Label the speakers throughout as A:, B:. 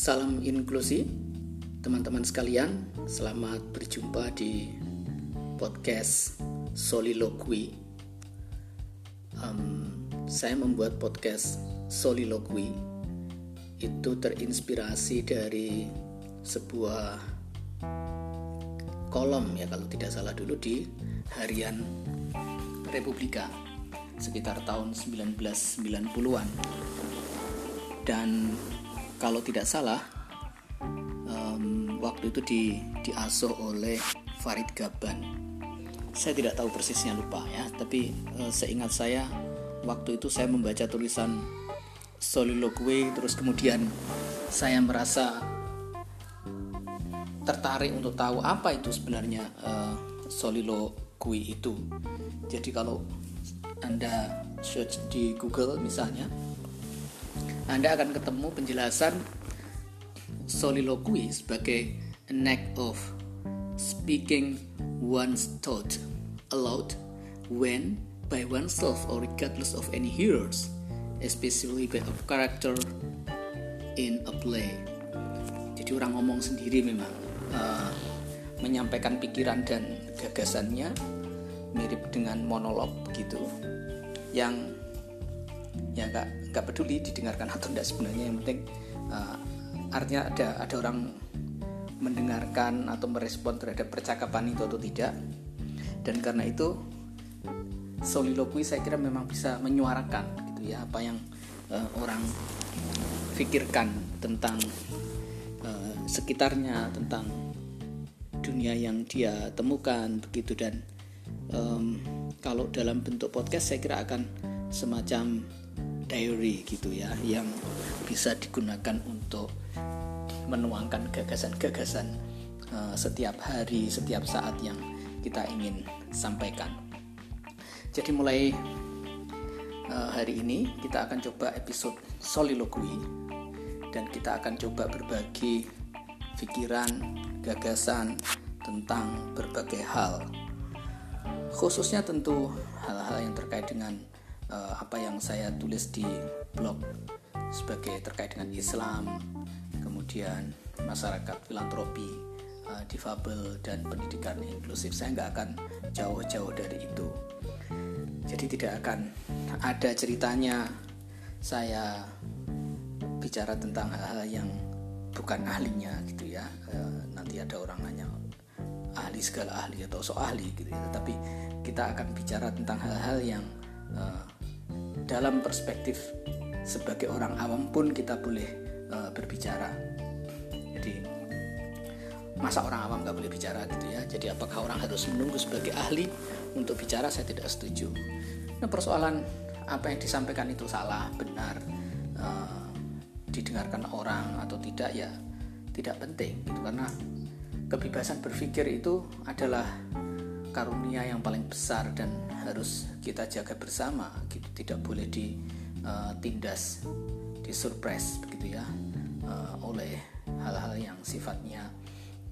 A: Salam inklusi, teman-teman sekalian. Selamat berjumpa di podcast Soliloquy. Um, saya membuat podcast Soliloquy itu terinspirasi dari sebuah kolom ya kalau tidak salah dulu di harian Republika sekitar tahun 1990-an dan kalau tidak salah um, waktu itu di diasuh oleh Farid Gaban. Saya tidak tahu persisnya lupa ya. Tapi uh, seingat saya waktu itu saya membaca tulisan soliloquy terus kemudian saya merasa tertarik untuk tahu apa itu sebenarnya uh, soliloquy itu. Jadi kalau anda search di Google misalnya anda akan ketemu penjelasan soliloquy sebagai an act of speaking one's thought aloud when by oneself or regardless of any hearers, especially by a character in a play. Jadi orang ngomong sendiri memang uh, menyampaikan pikiran dan gagasannya mirip dengan monolog gitu yang ya nggak nggak peduli didengarkan atau tidak sebenarnya. Yang penting uh, artinya ada ada orang mendengarkan atau merespon terhadap percakapan itu atau tidak. Dan karena itu soliloquy saya kira memang bisa menyuarakan gitu ya apa yang uh, orang pikirkan tentang uh, sekitarnya tentang dunia yang dia temukan begitu. Dan um, kalau dalam bentuk podcast saya kira akan semacam diary gitu ya yang bisa digunakan untuk menuangkan gagasan-gagasan uh, setiap hari, setiap saat yang kita ingin sampaikan. Jadi mulai uh, hari ini kita akan coba episode soliloquy dan kita akan coba berbagi pikiran, gagasan tentang berbagai hal. Khususnya tentu hal-hal yang terkait dengan uh, apa yang saya tulis di blog sebagai terkait dengan Islam, kemudian masyarakat filantropi, uh, difabel dan pendidikan inklusif. Saya nggak akan jauh-jauh dari itu. Jadi tidak akan ada ceritanya saya bicara tentang hal-hal yang bukan ahlinya gitu ya. Uh, nanti ada orang nanya ahli segala ahli atau so ahli gitu ya. Tapi kita akan bicara tentang hal-hal yang uh, dalam perspektif sebagai orang awam pun kita boleh uh, berbicara. Jadi masa orang awam nggak boleh bicara gitu ya. Jadi apakah orang harus menunggu sebagai ahli untuk bicara? Saya tidak setuju. Nah persoalan apa yang disampaikan itu salah, benar, uh, didengarkan orang atau tidak ya tidak penting gitu karena kebebasan berpikir itu adalah karunia yang paling besar dan harus kita jaga bersama gitu. Tidak boleh ditindas uh, disurprise begitu ya uh, oleh hal-hal yang sifatnya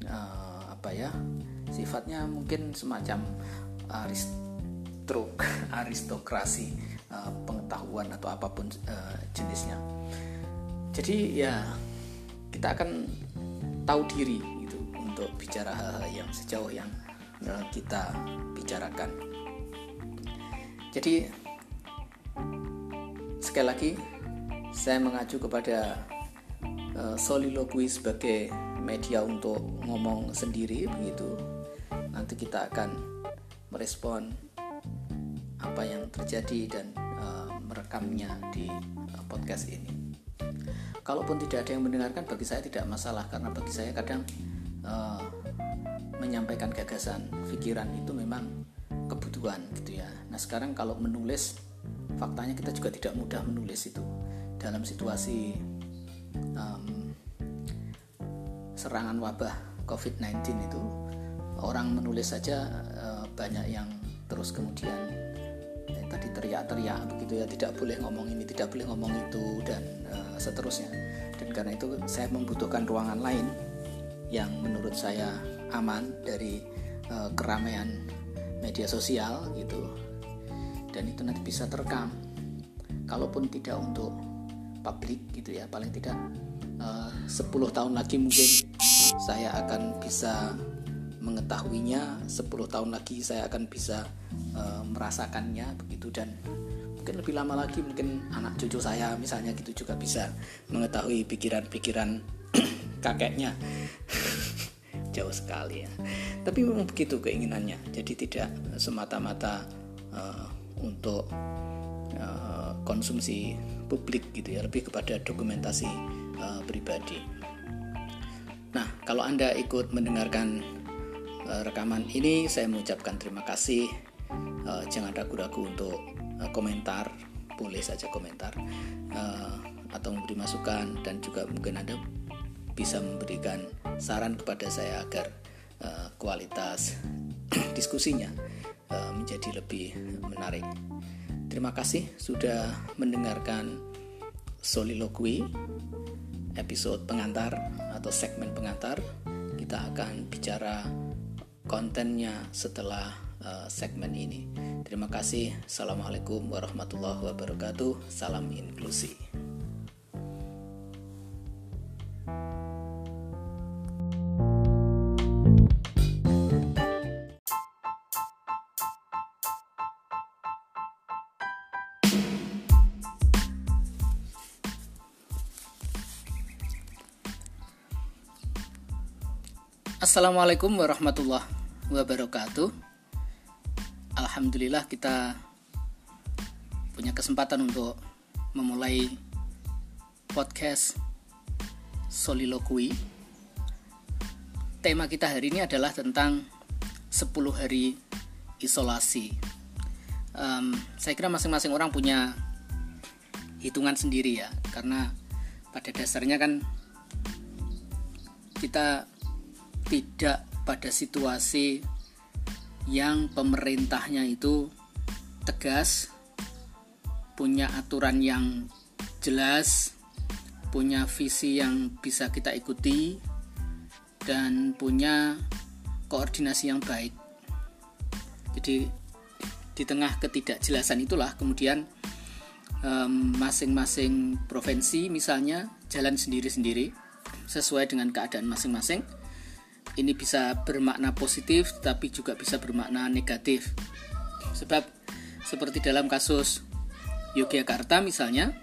A: uh, apa ya sifatnya mungkin semacam aristok aristokrasi pengetahuan atau apa pun jenisnya. Jadi ya kita akan tahu diri gitu untuk bicara hal-hal yang sejauh yang kita bicarakan. Jadi sekali lagi saya mengacu kepada uh, soliloquy sebagai media untuk ngomong sendiri begitu. Nanti kita akan merespon apa yang terjadi dan uh, merekamnya di podcast ini. Kalaupun tidak ada yang mendengarkan bagi saya tidak masalah karena bagi saya kadang uh, menyampaikan gagasan, pikiran itu memang kebutuhan gitu ya. Nah sekarang kalau menulis, faktanya kita juga tidak mudah menulis itu dalam situasi um, serangan wabah COVID-19 itu orang menulis saja uh, banyak yang terus kemudian eh, tadi teriak-teriak begitu ya tidak boleh ngomong ini tidak boleh ngomong itu dan uh, seterusnya dan karena itu saya membutuhkan ruangan lain yang menurut saya aman dari uh, keramaian media sosial gitu. Dan itu nanti bisa terekam. Kalaupun tidak untuk publik gitu ya paling tidak uh, 10 tahun lagi mungkin saya akan bisa mengetahuinya 10 tahun lagi saya akan bisa uh, merasakannya begitu. Dan mungkin lebih lama lagi mungkin anak cucu saya misalnya gitu juga bisa mengetahui pikiran-pikiran kakeknya jauh sekali ya. Tapi memang begitu keinginannya. Jadi tidak semata-mata uh, untuk uh, konsumsi publik gitu ya. Lebih kepada dokumentasi uh, pribadi. Nah kalau anda ikut mendengarkan uh, rekaman ini saya mengucapkan terima kasih. Uh, jangan ragu-ragu untuk uh, komentar. Boleh saja komentar uh, atau memberi masukan dan juga mungkin anda bisa memberikan saran kepada saya agar uh, kualitas diskusinya uh, menjadi lebih menarik. Terima kasih sudah mendengarkan Soliloquy episode pengantar atau segmen pengantar. Kita akan bicara kontennya setelah uh, segmen ini. Terima kasih. Assalamualaikum warahmatullahi wabarakatuh. Salam inklusi. Assalamualaikum warahmatullahi wabarakatuh. Alhamdulillah kita punya kesempatan untuk memulai podcast Soliloquy. Tema kita hari ini adalah tentang 10 hari isolasi. Um, saya kira masing-masing orang punya hitungan sendiri ya, karena pada dasarnya kan kita tidak pada situasi yang pemerintahnya itu tegas, punya aturan yang jelas, punya visi yang bisa kita ikuti, dan punya koordinasi yang baik. Jadi, di tengah ketidakjelasan itulah kemudian masing-masing um, provinsi misalnya jalan sendiri-sendiri sesuai dengan keadaan masing-masing ini bisa bermakna positif tapi juga bisa bermakna negatif. Sebab seperti dalam kasus Yogyakarta misalnya,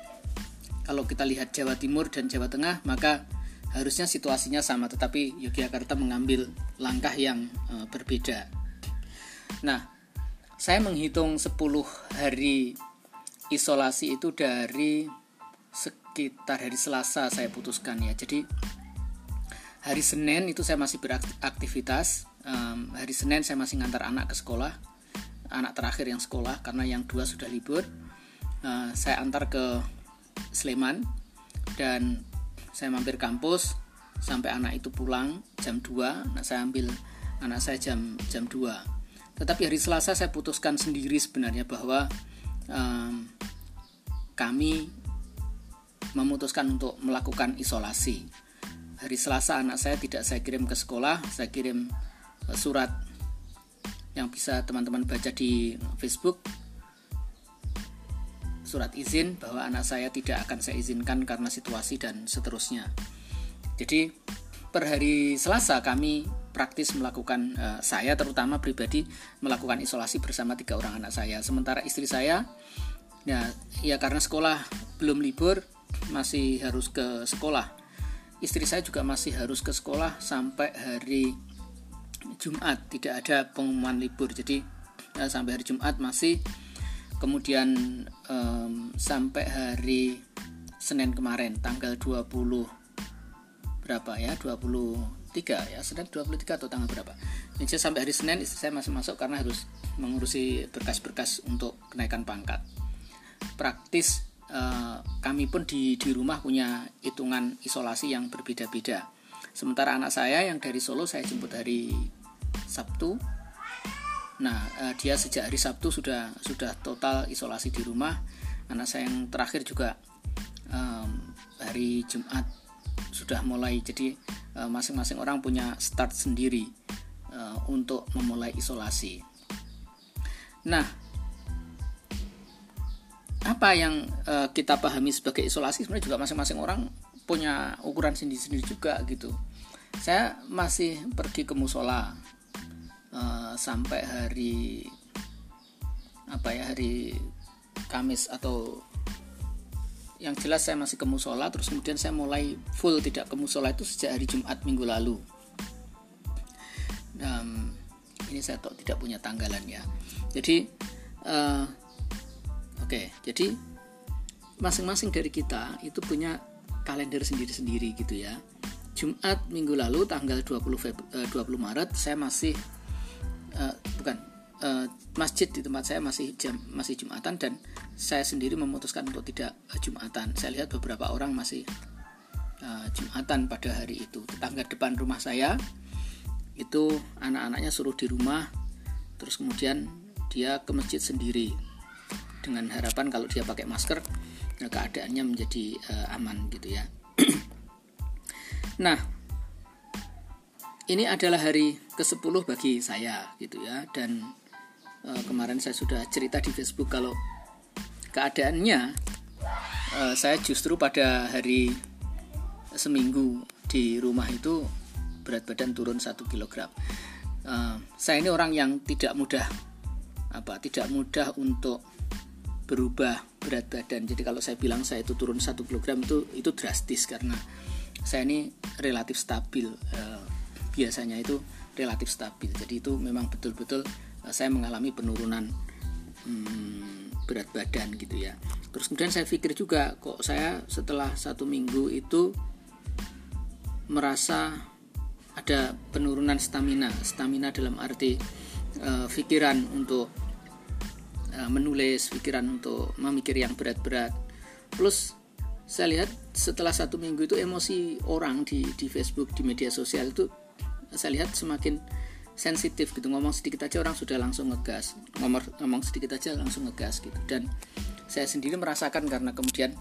A: kalau kita lihat Jawa Timur dan Jawa Tengah, maka harusnya situasinya sama tetapi Yogyakarta mengambil langkah yang e, berbeda. Nah, saya menghitung 10 hari isolasi itu dari sekitar hari Selasa saya putuskan ya. Jadi hari Senin itu saya masih beraktivitas um, hari Senin saya masih ngantar anak ke sekolah anak terakhir yang sekolah karena yang dua sudah libur. Uh, saya antar ke Sleman dan saya mampir kampus sampai anak itu pulang jam 2 nah saya ambil anak saya jam jam 2 tetapi hari Selasa saya putuskan sendiri sebenarnya bahwa um, kami memutuskan untuk melakukan isolasi hari Selasa anak saya tidak saya kirim ke sekolah, saya kirim eh, surat yang bisa teman-teman baca di Facebook surat izin bahwa anak saya tidak akan saya izinkan karena situasi dan seterusnya. Jadi per hari Selasa kami praktis melakukan uh, saya terutama pribadi melakukan isolasi bersama tiga orang anak saya. Sementara istri saya ya ya karena sekolah belum libur masih harus ke sekolah istri saya juga masih harus ke sekolah sampai hari Jumat. Tidak ada pengumuman libur. Jadi eh, sampai hari Jumat masih. Kemudian um, sampai hari Senin kemarin tanggal 20 berapa ya? 23 ya? Senin 23 atau tanggal berapa? Ini sampai hari Senin istri saya masih masuk karena harus mengurusi berkas-berkas untuk kenaikan pangkat. Praktis Eh, kami pun di di rumah punya hitungan isolasi yang berbeda-beda. Sementara anak saya yang dari Solo saya jemput hari Sabtu. Nah, uh, dia sejak hari Sabtu sudah sudah total isolasi di rumah. Anak saya yang terakhir juga um, hari Jumat sudah mulai. Jadi masing masing-masing orang punya start sendiri uh, untuk memulai isolasi. Nah, apa yang uh, kita pahami sebagai isolasi? Sebenarnya juga masing-masing orang punya ukuran sendiri-sendiri juga gitu. Saya masih pergi ke musola uh, sampai hari apa ya hari Kamis atau yang jelas saya masih ke musola terus kemudian saya mulai full tidak ke musola itu sejak hari Jumat minggu lalu. Dan ini saya tidak punya tanggalan ya. Jadi uh, oke jadi masing-masing dari kita itu punya kalender sendiri-sendiri gitu ya Jumat minggu lalu tanggal 20 Feb, uh, 20 Maret saya masih uh, bukan uh, masjid di tempat saya masih jam masih jumatan dan saya sendiri memutuskan untuk tidak uh, jumatan. Saya lihat beberapa orang masih uh, jumatan pada hari itu. Tetangga depan rumah saya itu anak-anaknya suruh di rumah, terus kemudian dia ke masjid sendiri dengan harapan kalau dia pakai masker keadaannya menjadi uh, aman gitu ya. nah, ini adalah hari ke-10 bagi saya gitu ya dan uh, kemarin saya sudah cerita di Facebook kalau keadaannya uh, saya justru pada hari seminggu di rumah itu berat badan turun satu kilogram. Uh, saya ini orang yang tidak mudah apa tidak mudah untuk berubah berat badan. Jadi kalau saya bilang saya itu turun satu kilogram itu itu drastis karena saya ini relatif stabil. Uh, biasanya itu relatif stabil. Jadi itu memang betul-betul saya mengalami penurunan hmm, berat badan gitu ya terus kemudian saya pikir juga kok saya setelah satu minggu itu merasa ada penurunan stamina stamina dalam arti uh, pikiran untuk uh, menulis pikiran untuk memikir yang berat-berat. Plus saya lihat setelah satu minggu itu emosi orang di di Facebook di media sosial itu saya lihat semakin sensitif gitu. Ngomong sedikit aja orang sudah langsung ngegas. Ngomong ngomong sedikit aja langsung ngegas gitu. Dan saya sendiri merasakan karena kemudian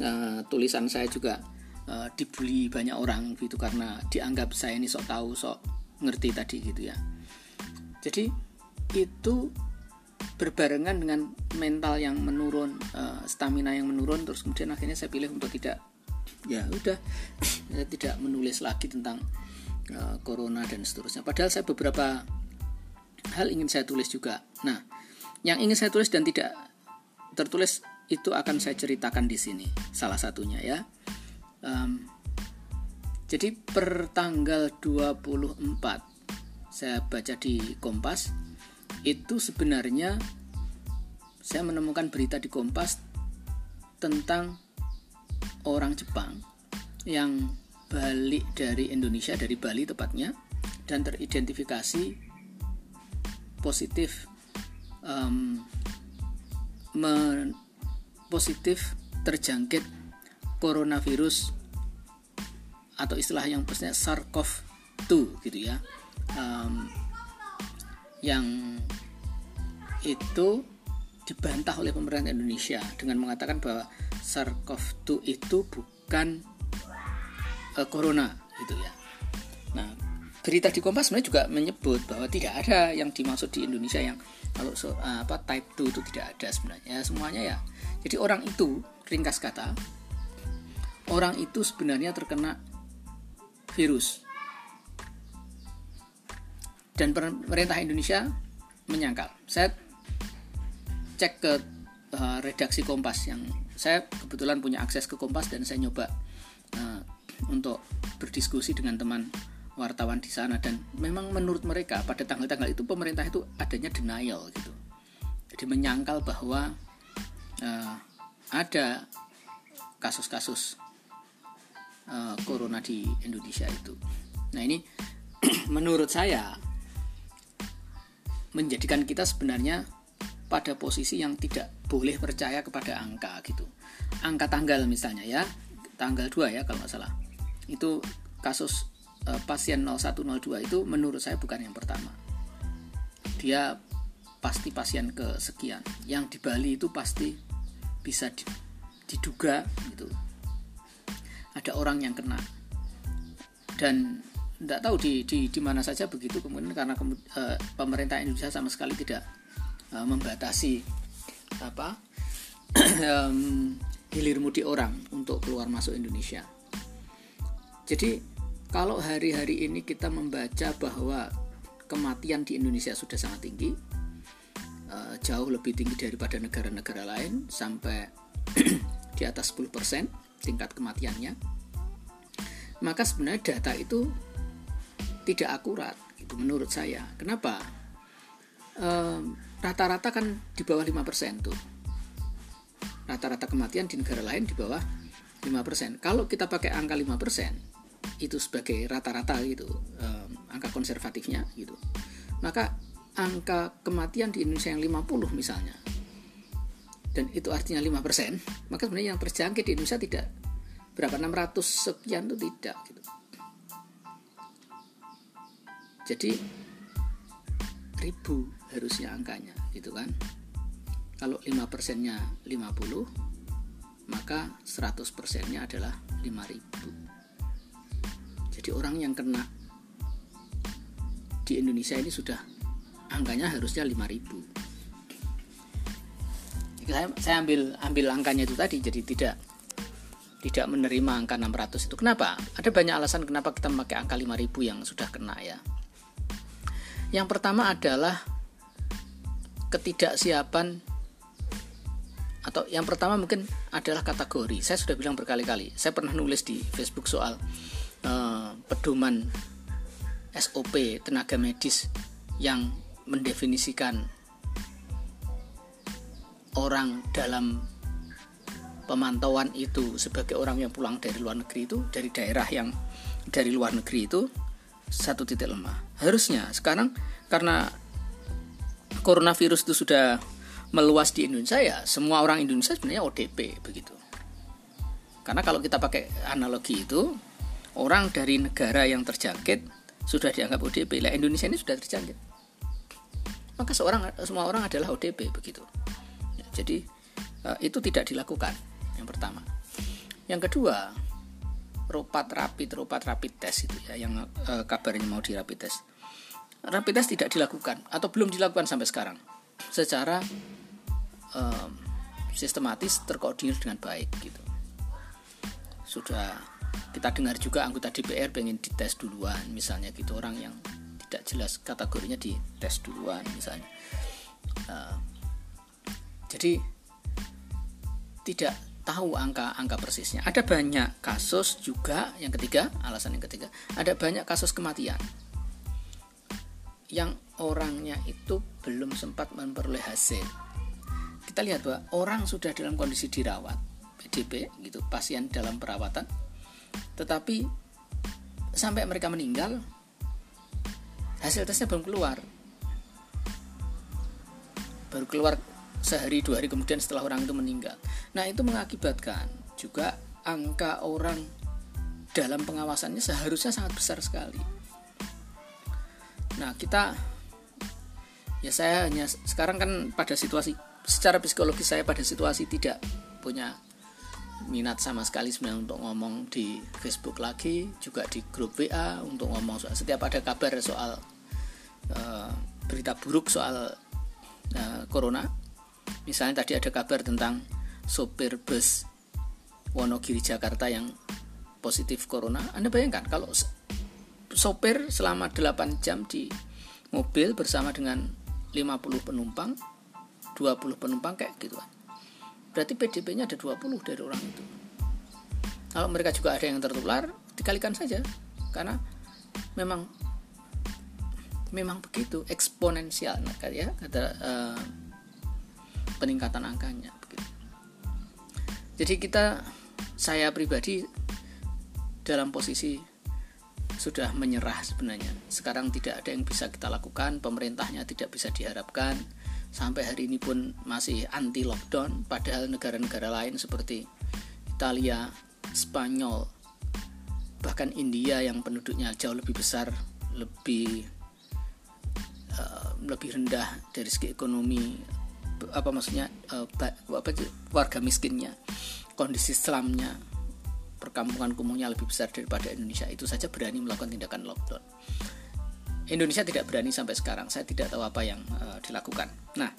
A: uh, tulisan saya juga uh, dibully banyak orang gitu. Karena dianggap saya ini sok tahu sok ngerti tadi gitu ya. Jadi itu berbarengan dengan mental yang menurun uh, stamina yang menurun terus kemudian akhirnya saya pilih untuk tidak ya udah tidak menulis lagi tentang uh, corona dan seterusnya. Padahal saya beberapa hal ingin saya tulis juga. Nah, yang ingin saya tulis dan tidak tertulis itu akan saya ceritakan di sini. Salah satunya ya. Um, jadi per tanggal 24 saya baca di Kompas itu sebenarnya saya menemukan berita di Kompas tentang orang Jepang yang balik dari Indonesia dari Bali tepatnya dan teridentifikasi positif um, me, positif terjangkit coronavirus atau istilah yang pastinya SARS-CoV-2 gitu ya. Um, yang itu dibantah oleh pemerintah Indonesia dengan mengatakan bahwa SARS-CoV-2 itu bukan uh, corona gitu ya. Nah, berita di Kompas sebenarnya juga menyebut bahwa tidak ada yang dimaksud di Indonesia yang kalau so, uh, apa type 2 itu tidak ada sebenarnya. Semuanya ya. Jadi orang itu ringkas kata orang itu sebenarnya terkena virus. Dan pemerintah Indonesia menyangkal. Saya cek ke uh, redaksi Kompas yang saya kebetulan punya akses ke Kompas dan saya nyoba uh, untuk berdiskusi dengan teman wartawan di sana. Dan memang menurut mereka pada tanggal-tanggal itu pemerintah itu adanya denial gitu. Jadi menyangkal bahwa uh, ada kasus-kasus uh, corona di Indonesia itu. Nah ini menurut saya menjadikan kita sebenarnya pada posisi yang tidak boleh percaya kepada angka gitu. Angka tanggal misalnya ya tanggal 2 ya kalau nggak salah. Itu kasus uh, pasien 0102 itu menurut saya bukan yang pertama. Dia pasti pasien kesekian. Yang di Bali itu pasti bisa diduga gitu. Ada orang yang kena. Dan tidak tahu di, di di mana saja begitu kemudian karena uh, pemerintah Indonesia sama sekali tidak uh, membatasi apa um, hilir mudik orang untuk keluar masuk Indonesia Jadi kalau hari-hari ini kita membaca bahwa kematian di Indonesia sudah sangat tinggi, uh, jauh lebih tinggi daripada negara-negara lain sampai di atas 10% tingkat kematiannya. Maka sebenarnya data itu tidak akurat gitu menurut saya. Kenapa? rata-rata uh, kan di bawah 5% tuh. Rata-rata kematian di negara lain di bawah 5%. Kalau kita pakai angka 5%, itu sebagai rata-rata gitu um, angka konservatifnya gitu maka angka kematian di Indonesia yang 50 misalnya dan itu artinya 5% maka sebenarnya yang terjangkit di Indonesia tidak berapa 600 sekian itu tidak gitu jadi ribu harusnya angkanya gitu kan? Kalau 5 persennya 50 maka 100 persennya adalah 5000 jadi orang yang kena di Indonesia ini sudah angkanya harusnya 5000 saya, saya ambil ambil angkanya itu tadi jadi tidak tidak menerima angka 600 itu. Kenapa? Ada banyak alasan kenapa kita memakai angka 5000 yang sudah kena ya yang pertama adalah ketidaksiapan atau yang pertama mungkin adalah kategori. Saya sudah bilang berkali-kali saya pernah nulis di Facebook soal uh, pedoman SOP tenaga medis yang mendefinisikan orang dalam pemantauan itu sebagai orang yang pulang dari luar negeri itu dari daerah yang dari luar negeri itu satu titik lemah harusnya sekarang karena coronavirus itu sudah meluas di Indonesia ya semua orang Indonesia sebenarnya ODP begitu karena kalau kita pakai analogi itu orang dari negara yang terjangkit sudah dianggap ODP. Lah Indonesia ini sudah terjangkit. Maka seorang semua orang adalah ODP begitu. Jadi uh, itu tidak dilakukan. Yang pertama. Yang kedua, ropat rapid, ropat rapid test itu ya yang uh, kabarnya mau di rapid test. Rapid test tidak dilakukan atau belum dilakukan sampai sekarang secara um, sistematis terkoordinir dengan baik gitu. Sudah kita dengar juga anggota DPR pengen dites duluan misalnya gitu orang yang tidak jelas kategorinya dites duluan misalnya uh, jadi tidak tahu angka-angka persisnya. Ada banyak kasus juga yang ketiga alasan yang ketiga ada banyak kasus kematian yang orangnya itu belum sempat memperoleh hasil. Kita lihat bahwa orang sudah dalam kondisi dirawat PDP gitu pasien dalam perawatan tetapi sampai mereka meninggal hasil tesnya belum keluar. Baru keluar sehari dua hari kemudian setelah orang itu meninggal. Nah itu mengakibatkan juga angka orang dalam pengawasannya seharusnya sangat besar sekali. Nah kita ya saya hanya sekarang kan pada situasi secara psikologis saya pada situasi tidak punya minat sama sekali sebenarnya untuk ngomong di Facebook lagi juga di grup WA untuk ngomong soal setiap ada kabar soal uh, berita buruk soal uh, corona misalnya tadi ada kabar tentang sopir bus Wonogiri Jakarta yang positif corona. Anda bayangkan kalau sopir selama 8 jam di mobil bersama dengan 50 penumpang 20 penumpang kayak gitu kan. Berarti PDP-nya ada 20 dari orang itu. Kalau mereka juga ada yang tertular dikalikan saja. Karena memang memang begitu eksponensial ya kata uh, peningkatan angkanya begitu. Jadi kita saya pribadi dalam posisi sudah menyerah sebenarnya. Sekarang tidak ada yang bisa kita lakukan, pemerintahnya tidak bisa diharapkan sampai hari ini pun masih anti lockdown padahal negara-negara lain seperti Italia, Spanyol, bahkan India yang penduduknya jauh lebih besar, lebih uh, lebih rendah dari segi ekonomi apa maksudnya uh, apa warga miskinnya, kondisi Islamnya, perkampungan kumuhnya lebih besar daripada Indonesia itu saja berani melakukan tindakan lockdown. Indonesia tidak berani sampai sekarang. Saya tidak tahu apa yang uh, dilakukan. Nah,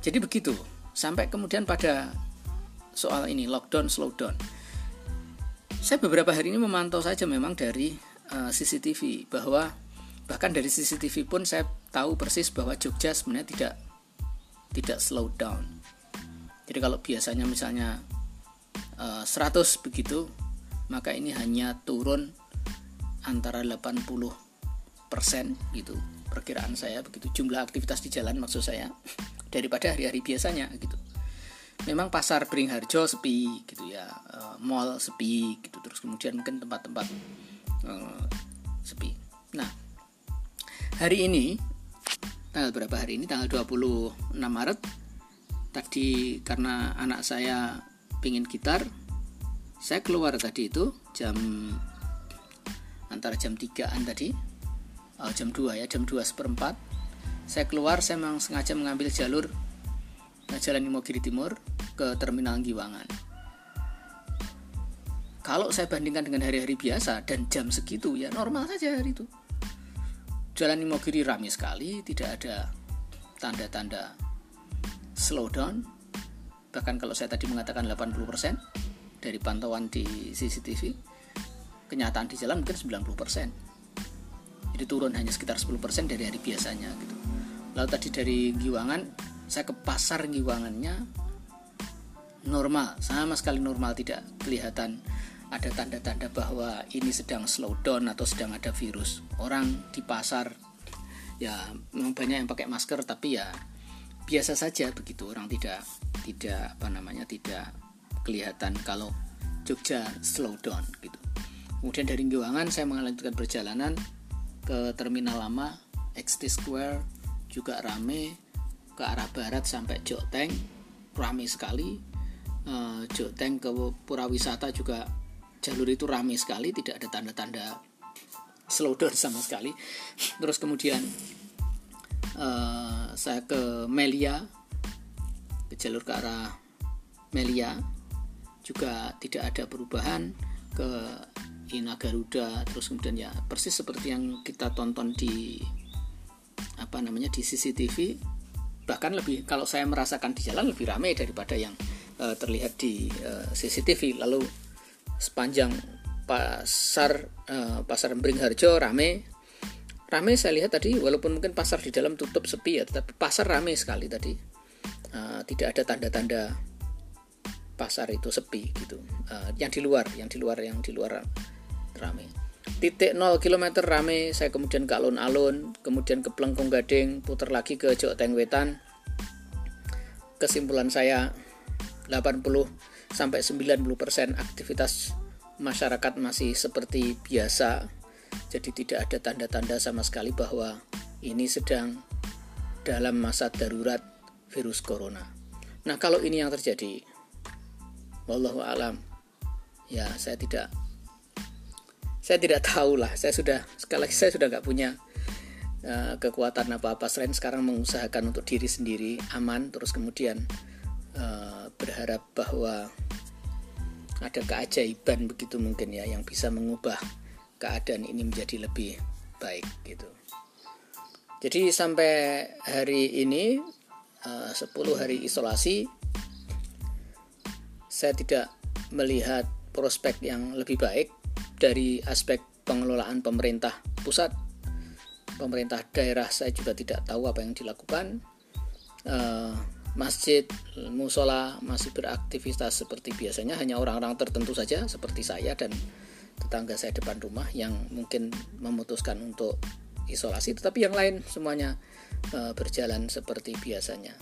A: jadi begitu. Sampai kemudian pada soal ini lockdown, slowdown. saya beberapa hari ini memantau saja memang dari uh, eh, CCTV bahwa bahkan dari CCTV pun saya tahu persis bahwa Jogja sebenarnya tidak tidak slow down. Jadi kalau biasanya misalnya uh, eh, 100 begitu, maka ini hanya turun antara 80 persen gitu perkiraan saya begitu. Jumlah aktivitas di jalan maksud saya daripada hari-hari biasanya gitu. Memang pasar Beringharjo sepi gitu ya uh, mall sepi gitu terus kemudian mungkin tempat-tempat uh, sepi. Nah hari ini tanggal berapa hari ini? Tanggal 26 Maret. Tadi karena anak saya pingin gitar saya keluar tadi itu jam antara jam 3an tadi oh, jam 2 ya jam 2 seperempat. Saya keluar saya memang sengaja mengambil jalur jalan Imogiri Timur ke terminal Giwangan kalau saya bandingkan dengan hari-hari biasa dan jam segitu ya normal saja hari itu jalan Imogiri ramai sekali tidak ada tanda-tanda slowdown. Bahkan kalau saya tadi mengatakan 80% dari pantauan di CCTV kenyataan di jalan mungkin 90% jadi turun hanya sekitar 10% dari hari biasanya gitu. Lalu tadi dari Giwangan saya ke pasar Giwangannya normal sama sekali normal tidak kelihatan ada tanda-tanda bahwa ini sedang slow down atau sedang ada virus. Orang di pasar ya memang banyak yang pakai masker tapi ya biasa saja begitu. Orang tidak tidak apa namanya tidak kelihatan kalau Jogja slow down gitu. Kemudian dari Giwangan saya melanjutkan perjalanan ke terminal lama XT Square juga rame ke arah barat sampai Joteng rame sekali. Joteng ke pura wisata juga jalur itu rame sekali tidak ada tanda-tanda slowdown sama sekali. Terus kemudian uh, saya ke Melia ke jalur ke arah Melia. Juga tidak ada perubahan ke Ina Garuda. Terus kemudian ya persis seperti yang kita tonton di apa namanya di CCTV bahkan lebih kalau saya merasakan di jalan lebih ramai daripada yang uh, terlihat di eh, CCTV lalu sepanjang pasar uh, pasar Beringharjo ramai ramai saya lihat tadi walaupun mungkin pasar di dalam tutup sepi ya tetapi pasar ramai sekali tadi. Uh, tidak ada tanda-tanda pasar itu sepi gitu. Uh, yang di luar yang di luar yang di luar rame. Titik 0 km rame saya kemudian ke alun-alun kemudian ke Plengkung Gading putar lagi ke Jok Tengwetan kesimpulan saya 80 sampai 90% aktivitas masyarakat masih seperti biasa. Jadi tidak ada tanda-tanda sama sekali bahwa ini sedang dalam masa darurat virus corona. Nah kalau ini yang terjadi wallahu alam. Ya saya tidak saya tidak tahu lah saya sudah sekali lagi saya sudah nggak punya uh, kekuatan apa-apa. Selain sekarang mengusahakan untuk diri sendiri aman terus kemudian uh, berharap bahwa ada keajaiban begitu mungkin ya yang bisa mengubah keadaan ini menjadi lebih baik gitu jadi sampai hari ini uh, 10 hari isolasi saya tidak melihat prospek yang lebih baik dari aspek pengelolaan pemerintah pusat, pemerintah daerah saya juga tidak tahu apa yang dilakukan. Uh, masjid, musola masih beraktivitas seperti biasanya, hanya orang-orang tertentu saja seperti saya dan tetangga saya depan rumah yang mungkin memutuskan untuk isolasi, tetapi yang lain semuanya uh, berjalan seperti biasanya.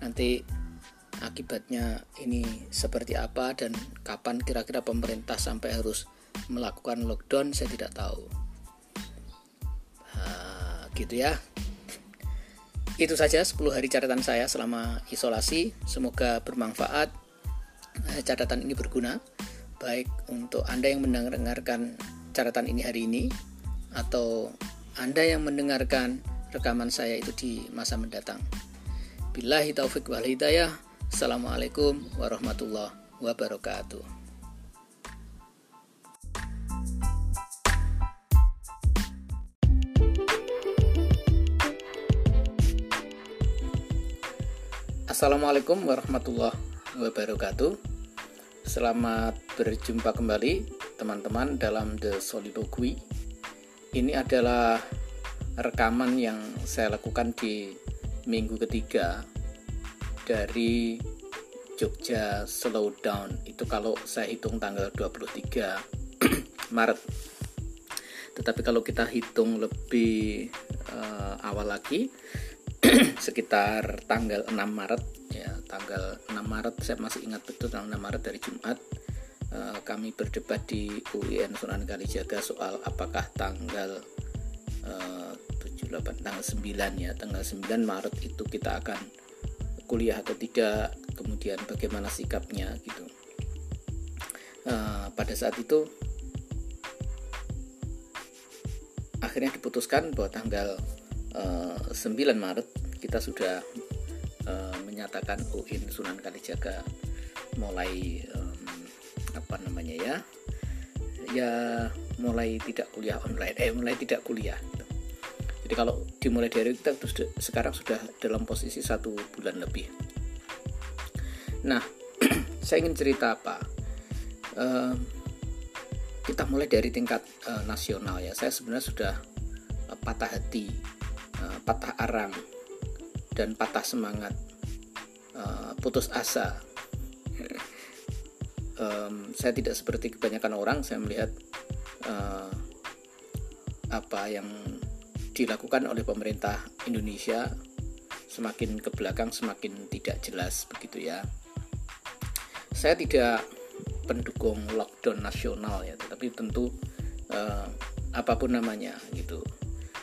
A: Nanti akibatnya ini seperti apa dan kapan kira-kira pemerintah sampai harus melakukan lockdown saya tidak tahu nah, gitu ya itu saja 10 hari catatan saya selama isolasi. Semoga bermanfaat. Eh, catatan ini berguna. Baik untuk anda yang mendengarkan catatan ini hari ini atau anda yang mendengarkan rekaman saya itu di masa mendatang. Billahi taufik wal hidayah. Assalamualaikum warahmatullahi wabarakatuh Assalamualaikum warahmatullahi wabarakatuh Selamat berjumpa kembali teman-teman dalam The Soliloquy. Ini adalah rekaman yang saya lakukan di minggu ketiga dari Jogja Slowdown. Itu kalau saya hitung tanggal 23 Maret. Tetapi kalau kita hitung lebih uh, awal lagi sekitar tanggal 6 Maret ya tanggal 6 Maret saya masih ingat betul tanggal 6 Maret dari Jumat uh, kami berdebat di UIN Sunan Kalijaga soal apakah tanggal uh, 78 tanggal 9 ya tanggal 9 Maret itu kita akan kuliah atau tidak kemudian bagaimana sikapnya gitu. Uh, pada saat itu akhirnya diputuskan bahwa tanggal 9 eh, Maret kita sudah uh, menyatakan UIN Sunan Kalijaga mulai apa namanya ya ya mulai tidak kuliah online eh mulai tidak kuliah. Jadi kalau dimulai dari kita sudah, sekarang sudah dalam posisi satu bulan lebih. Nah saya ingin cerita apa? Kita mulai dari tingkat uh, nasional ya. Saya sebenarnya sudah patah hati patah arang dan patah semangat uh, putus asa. Um, saya tidak seperti kebanyakan orang saya melihat uh, apa yang dilakukan oleh pemerintah Indonesia semakin ke belakang semakin tidak jelas begitu ya. Saya tidak pendukung lockdown nasional ya tetapi tentu uh, apa pun namanya gitu.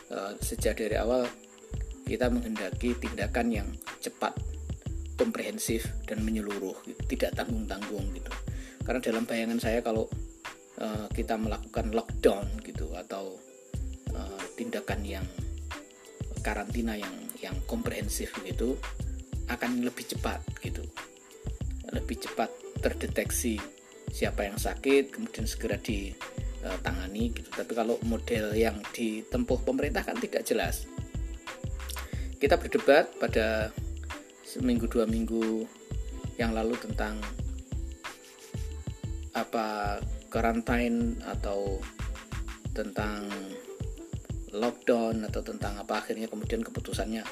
A: Eh, sejak dari awal kita menghendaki tindakan yang cepat, komprehensif dan menyeluruh, gitu. tidak tanggung-tanggung gitu. Karena dalam bayangan saya kalau uh, kita melakukan lockdown gitu atau uh, tindakan yang karantina yang yang komprehensif gitu akan lebih cepat gitu, lebih cepat terdeteksi siapa yang sakit, kemudian segera di uh, tangani gitu. Tapi kalau model yang ditempuh pemerintah kan tidak jelas. Kita berdebat pada seminggu dua minggu yang lalu tentang apa karantin atau tentang lockdown atau tentang apa akhirnya kemudian keputusannya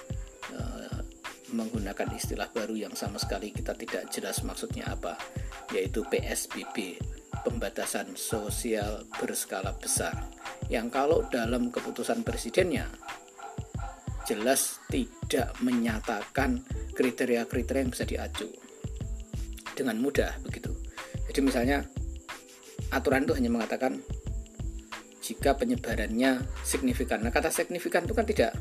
A: uh, menggunakan istilah baru yang sama sekali kita tidak jelas maksudnya apa yaitu PSBB pembatasan sosial berskala besar. Yang kalau dalam keputusan presidennya jelas tidak menyatakan kriteria-kriteria yang bisa diacu dengan mudah begitu. Jadi misalnya aturan itu hanya mengatakan jika penyebarannya signifikan. Nah kata signifikan itu kan tidak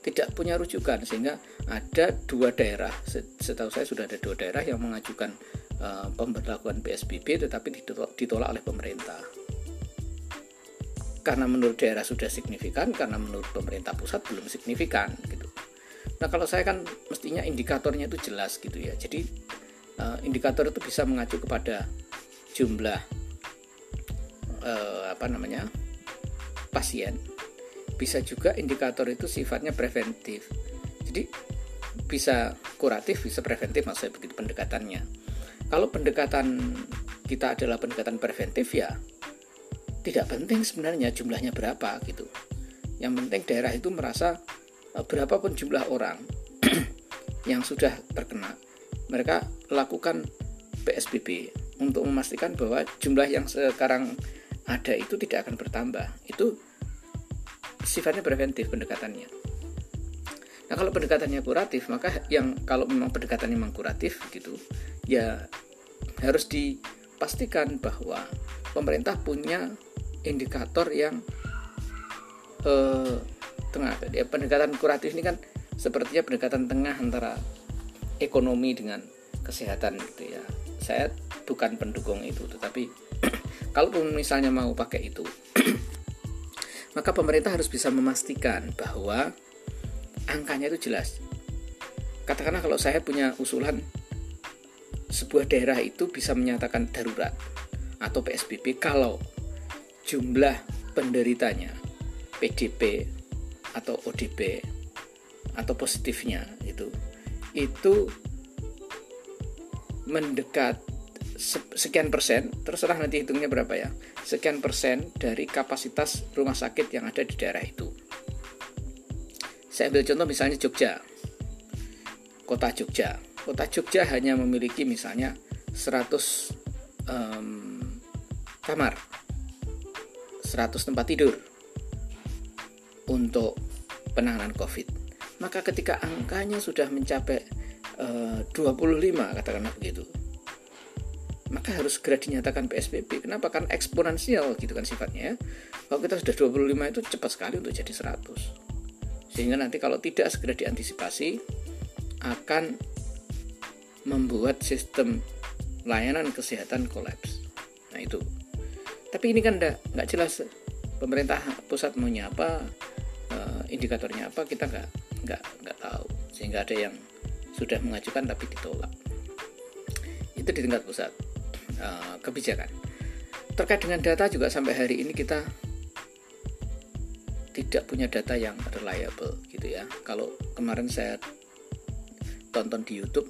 A: tidak punya rujukan sehingga ada dua daerah setahu saya sudah ada dua daerah yang mengajukan uh, pemberlakuan PSBB tetapi ditolak, ditolak oleh pemerintah karena menurut daerah sudah signifikan karena menurut pemerintah pusat belum signifikan gitu. Nah kalau saya kan mestinya indikatornya itu jelas gitu ya. Jadi uh, indikator itu bisa mengacu kepada jumlah uh, apa namanya pasien. Bisa juga indikator itu sifatnya preventif. Jadi bisa kuratif bisa preventif maksudnya begitu pendekatannya. Kalau pendekatan kita adalah pendekatan preventif ya tidak penting sebenarnya jumlahnya berapa gitu. Yang penting daerah itu merasa eh, berapapun jumlah orang yang sudah terkena, mereka lakukan PSBB untuk memastikan bahwa jumlah yang sekarang ada itu tidak akan bertambah. Itu sifatnya preventif pendekatannya. Nah kalau pendekatannya kuratif maka yang kalau memang pendekatannya memang kuratif gitu ya harus dipastikan bahwa pemerintah punya indikator yang eh, tengah. Ya pendekatan kuratif ini kan sepertinya pendekatan tengah antara ekonomi dengan kesehatan gitu ya. Saya bukan pendukung itu tetapi kalau misalnya mau pakai itu maka pemerintah harus bisa memastikan bahwa angkanya itu jelas. Katakanlah kalau saya punya usulan sebuah daerah itu bisa menyatakan darurat atau PSBB kalau jumlah penderitanya PDP atau ODP atau positifnya itu itu mendekat sekian persen, terserah nanti hitungnya berapa ya, sekian persen dari kapasitas rumah sakit yang ada di daerah itu. Saya ambil contoh misalnya Jogja, kota Jogja. Kota Jogja hanya memiliki misalnya 100 um, kamar, 100 tempat tidur untuk penanganan COVID. Maka ketika angkanya sudah mencapai eh, uh, 25 katakanlah begitu, maka harus segera dinyatakan PSBB. Kenapa? Kan eksponensial gitu kan sifatnya ya. Kalau kita sudah 25 itu cepat sekali untuk jadi 100. Sehingga nanti kalau tidak segera diantisipasi akan membuat sistem layanan kesehatan kolaps. Nah itu. Tapi ini kan enggak jelas pemerintah pusat maunya apa, uh, indikatornya apa kita nggak nggak nggak tahu. Sehingga ada yang sudah mengajukan tapi ditolak. Itu di tingkat pusat. Eh, kebijakan. Terkait dengan data juga sampai hari ini kita tidak punya data yang reliable gitu ya. Kalau kemarin saya tonton di YouTube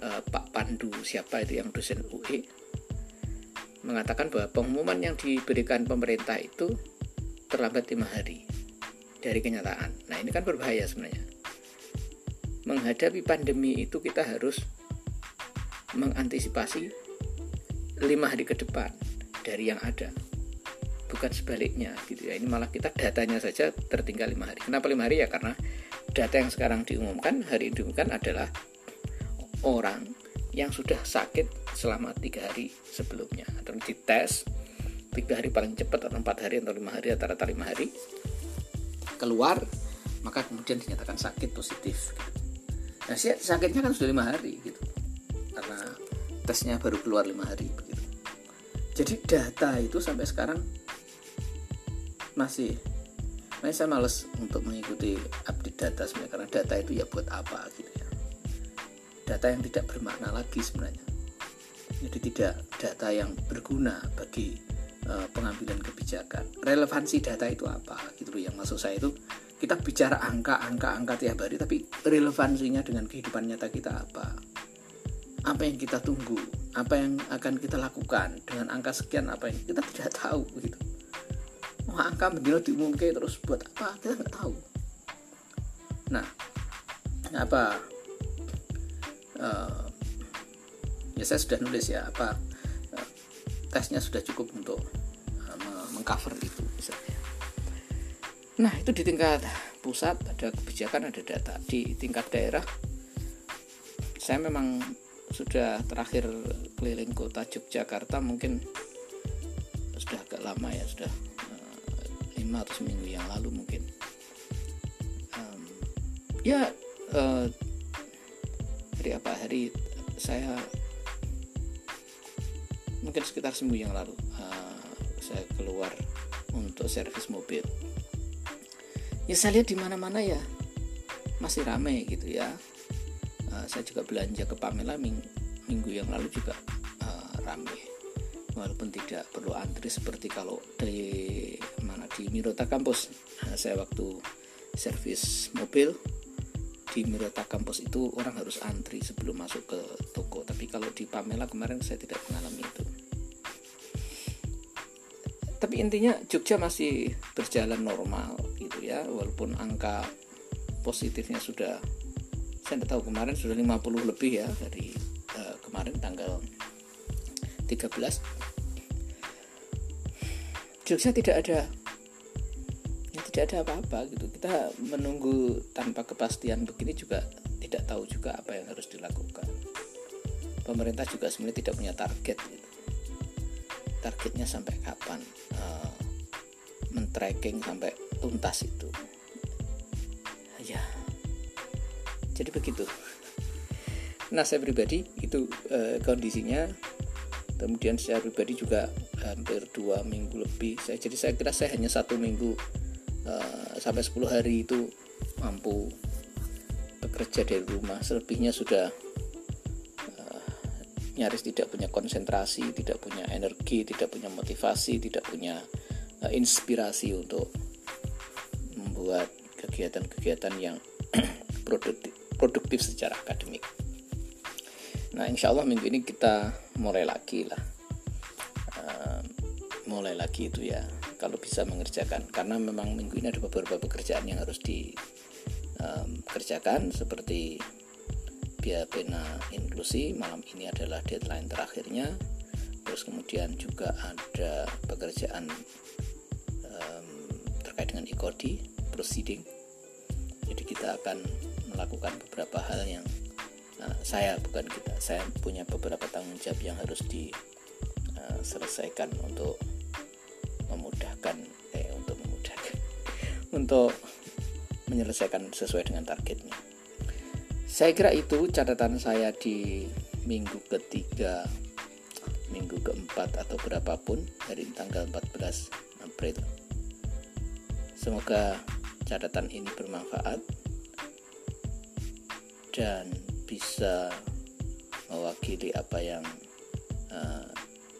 A: uh, Pak Pandu siapa itu yang dosen UI mengatakan bahwa pengumuman yang diberikan pemerintah itu terlambat lima hari dari kenyataan. Nah ini kan berbahaya sebenarnya. Menghadapi pandemi itu kita harus mengantisipasi lima hari ke depan dari yang ada bukan sebaliknya gitu ya ini malah kita datanya saja tertinggal lima hari kenapa lima hari ya karena data yang sekarang diumumkan hari ini diumumkan adalah orang yang sudah sakit selama tiga hari sebelumnya atau dites tiga hari paling cepat atau empat hari atau lima hari atau rata lima hari keluar maka kemudian dinyatakan sakit positif gitu. nah sakitnya kan sudah lima hari gitu karena tesnya baru keluar lima hari begitu. Jadi data itu sampai sekarang masih Makanya saya males untuk mengikuti update data sebenarnya karena data itu ya buat apa gitu. Data yang tidak bermakna lagi sebenarnya. Jadi tidak data yang berguna bagi uh, pengambilan kebijakan. Relevansi data itu apa gitu loh yang maksud saya itu kita bicara angka angka angka tiap hari tapi relevansinya dengan kehidupan nyata kita apa apa yang kita tunggu, apa yang akan kita lakukan dengan angka sekian apa yang kita tidak tahu gitu. Oh, angka begini diumumkan terus buat apa kita nggak tahu. Nah, apa? Uh, ya saya sudah nulis ya apa uh, tesnya sudah cukup untuk uh, mengcover itu misalnya. Nah itu di tingkat pusat ada kebijakan ada data di tingkat daerah saya memang sudah terakhir keliling kota Yogyakarta mungkin sudah agak lama ya sudah uh, lima atau seminggu yang lalu mungkin um, ya uh, hari apa hari saya mungkin sekitar seminggu yang lalu uh, saya keluar untuk servis mobil. Ya saya lihat di mana-mana ya masih ramai gitu ya. Uh, saya juga belanja ke Pamela ming minggu yang lalu juga uh, ramai. Walaupun tidak perlu antri seperti kalau di mana di Mirota Kampus. Nah, saya waktu servis mobil di Mirota Kampus itu orang harus antri sebelum masuk ke toko. Tapi kalau di Pamela kemarin saya tidak mengalami itu. Tapi intinya Jogja masih berjalan normal gitu ya walaupun angka positifnya sudah saya tidak tahu kemarin sudah 50 lebih ya dari uh, kemarin tanggal 13 Jogja tidak ada tidak ada apa-apa gitu. Kita menunggu tanpa kepastian begini juga tidak tahu juga apa yang harus dilakukan. Pemerintah juga sebenarnya tidak punya target gitu. targetnya sampai kapan uh, men-tracking sampai tuntas itu. Ya. Jadi begitu. Nah saya pribadi itu e, kondisinya. Kemudian saya pribadi juga hampir dua minggu lebih. Saya jadi saya kira saya hanya satu minggu e, sampai 10 hari itu mampu bekerja dari rumah. Selebihnya sudah e, nyaris tidak punya konsentrasi tidak punya energi tidak punya motivasi tidak punya e, inspirasi untuk membuat kegiatan-kegiatan yang produktif produktif secara akademik. Nah, insya Allah minggu ini kita mulai lagi lah, uh, mulai lagi itu ya, kalau bisa mengerjakan. Karena memang minggu ini ada beberapa pekerjaan yang harus dikerjakan, um, seperti biaya pena inklusi. Malam ini adalah deadline terakhirnya. Terus kemudian juga ada pekerjaan um, terkait dengan ikodi proceeding. Jadi kita akan melakukan beberapa hal yang Nah, saya bukan kita saya punya beberapa tanggung jawab yang harus diselesaikan uh, untuk untuk menyelesaikan sesuai dengan targetnya. Saya kira itu catatan saya di minggu ketiga minggu keempat atau berapapun dari tanggal 14 April. Semoga catatan ini bermanfaat dan bisa mewakili apa yang uh,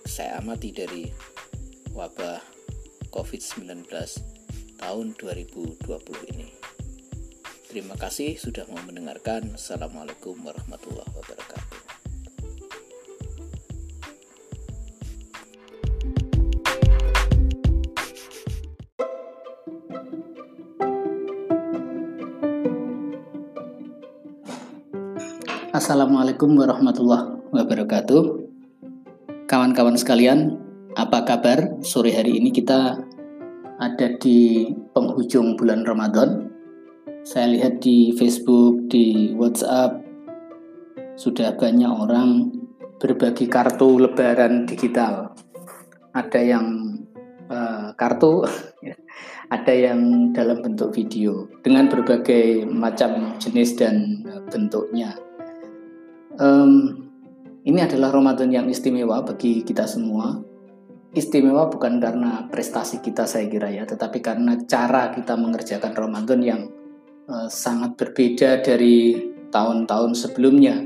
A: saya amati dari wabah COVID-19 tahun 2020 ini. Terima kasih sudah mau mendengarkan. Assalamualaikum warahmatullahi wabarakatuh. Assalamualaikum warahmatullahi wabarakatuh. Kawan-kawan sekalian, apa kabar? Sore hari ini kita ada di penghujung bulan Ramadan. Saya lihat di Facebook, di WhatsApp sudah banyak orang berbagi kartu lebaran digital. Ada yang uh, kartu, ada yang dalam bentuk video dengan berbagai macam jenis dan bentuknya um, ini adalah Ramadan yang istimewa bagi kita semua. Istimewa bukan karena prestasi kita saya kira ya, tetapi karena cara kita mengerjakan Ramadan yang uh, sangat berbeda dari tahun-tahun sebelumnya.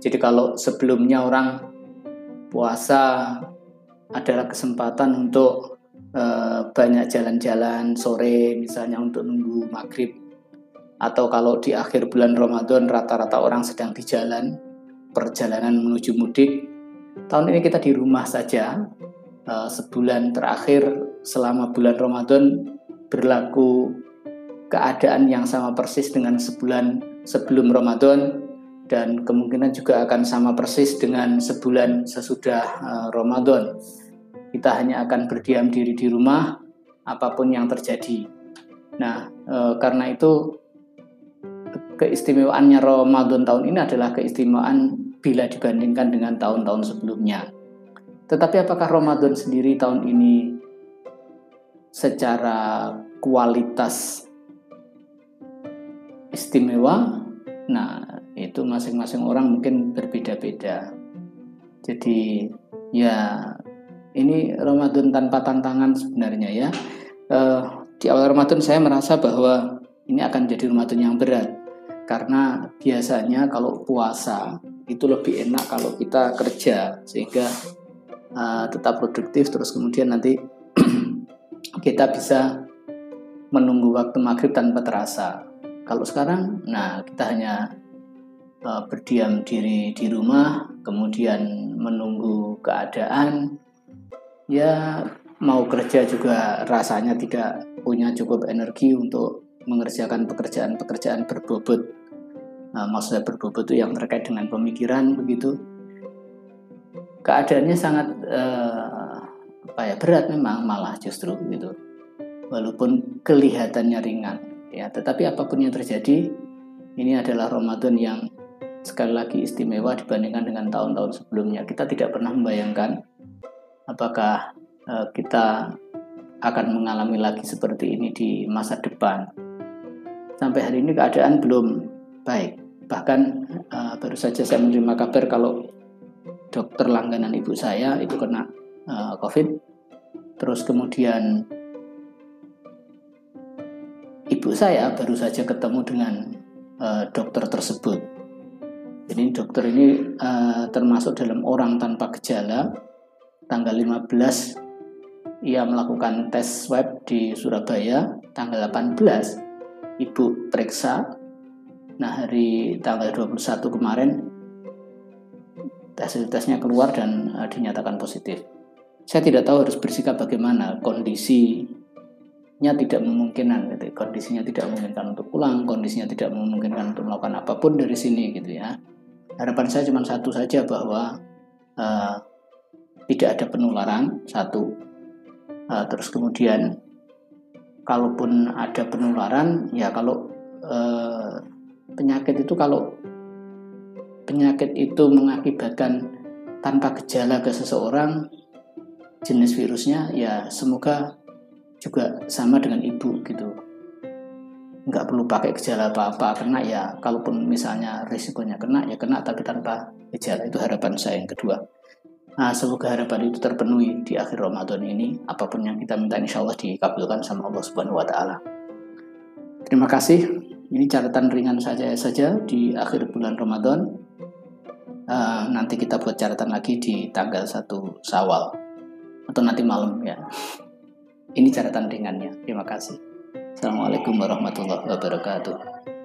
A: Jadi kalau sebelumnya orang puasa adalah kesempatan untuk uh, banyak jalan-jalan sore misalnya untuk nunggu maghrib atau kalau di akhir bulan Ramadan rata-rata orang sedang di jalan perjalanan menuju mudik. Tahun ini kita di rumah saja. Sebulan terakhir selama bulan Ramadan berlaku keadaan yang sama persis dengan sebulan sebelum Ramadan dan kemungkinan juga akan sama persis dengan sebulan sesudah uh, Ramadan. Kita hanya akan berdiam diri di rumah apa pun yang terjadi. Nah, e, karena itu keistimewaannya Ramadan tahun ini adalah keistimewaan bila dibandingkan dengan tahun-tahun sebelumnya. Tetapi apakah Ramadan sendiri tahun ini secara kualitas istimewa? Nah, itu masing-masing orang mungkin berbeda-beda. Jadi ya ini Ramadan tanpa tantangan sebenarnya ya. Uh, di awal Ramadan saya merasa bahwa ini akan jadi Ramadan yang berat karena biasanya kalau puasa itu lebih enak kalau kita kerja sehingga uh, tetap produktif terus kemudian nanti kita bisa menunggu waktu maghrib tanpa terasa. Kalau sekarang nah kita hanya uh, berdiam diri di rumah kemudian menunggu keadaan. Ya mau kerja juga rasanya tidak punya cukup energi untuk mengerjakan pekerjaan-pekerjaan berbobot. Uh, maksudnya berbobot itu yang terkait dengan pemikiran begitu keadaannya sangat uh, apa ya berat memang malah justru gitu. Walaupun kelihatannya ringan ya. Tetapi apa pun yang terjadi ini adalah Ramadan yang sekali lagi istimewa dibandingkan dengan tahun-tahun sebelumnya. Kita tidak pernah membayangkan apakah uh, kita akan mengalami lagi seperti ini di masa depan. Sampai hari ini keadaan belum baik. Bahkan uh, baru saja saya menerima kabar kalau dokter langganan ibu saya itu kena uh, COVID. Terus kemudian ibu saya baru saja ketemu dengan uh, dokter tersebut. Jadi dokter ini uh, termasuk dalam orang tanpa gejala. Tanggal 15 ia melakukan tes swab di Surabaya. Tanggal 18 ibu periksa Nah hari tanggal 21 kemarin hasil tesnya keluar dan uh, dinyatakan positif. Saya tidak tahu harus bersikap bagaimana kondisinya tidak memungkinkan gitu. Kondisinya tidak memungkinkan untuk pulang, kondisinya tidak memungkinkan untuk melakukan apa pun dari sini gitu ya. Harapan saya cuma satu saja bahwa uh, tidak ada penularan satu. Uh, terus kemudian kalaupun ada penularan ya kalau uh, penyakit itu kalau penyakit itu mengakibatkan tanpa gejala ke seseorang jenis virusnya ya semoga juga sama dengan ibu gitu. Nggak perlu pakai gejala apa-apa kena ya kalaupun misalnya risikonya kena ya kena tapi tanpa gejala itu harapan saya yang kedua. Nah semoga harapan itu terpenuhi di akhir Ramadan ini. Apa pun yang kita minta insya Allah dikabulkan sama Allah Subhanahu Wa Taala. Terima kasih. Ini catatan ringan saja saja di akhir bulan Ramadan uh, nanti kita buat catatan lagi di tanggal 1 Sawal atau nanti malam ya. Ini catatan ringannya. Terima kasih. Assalamualaikum warahmatullahi wabarakatuh.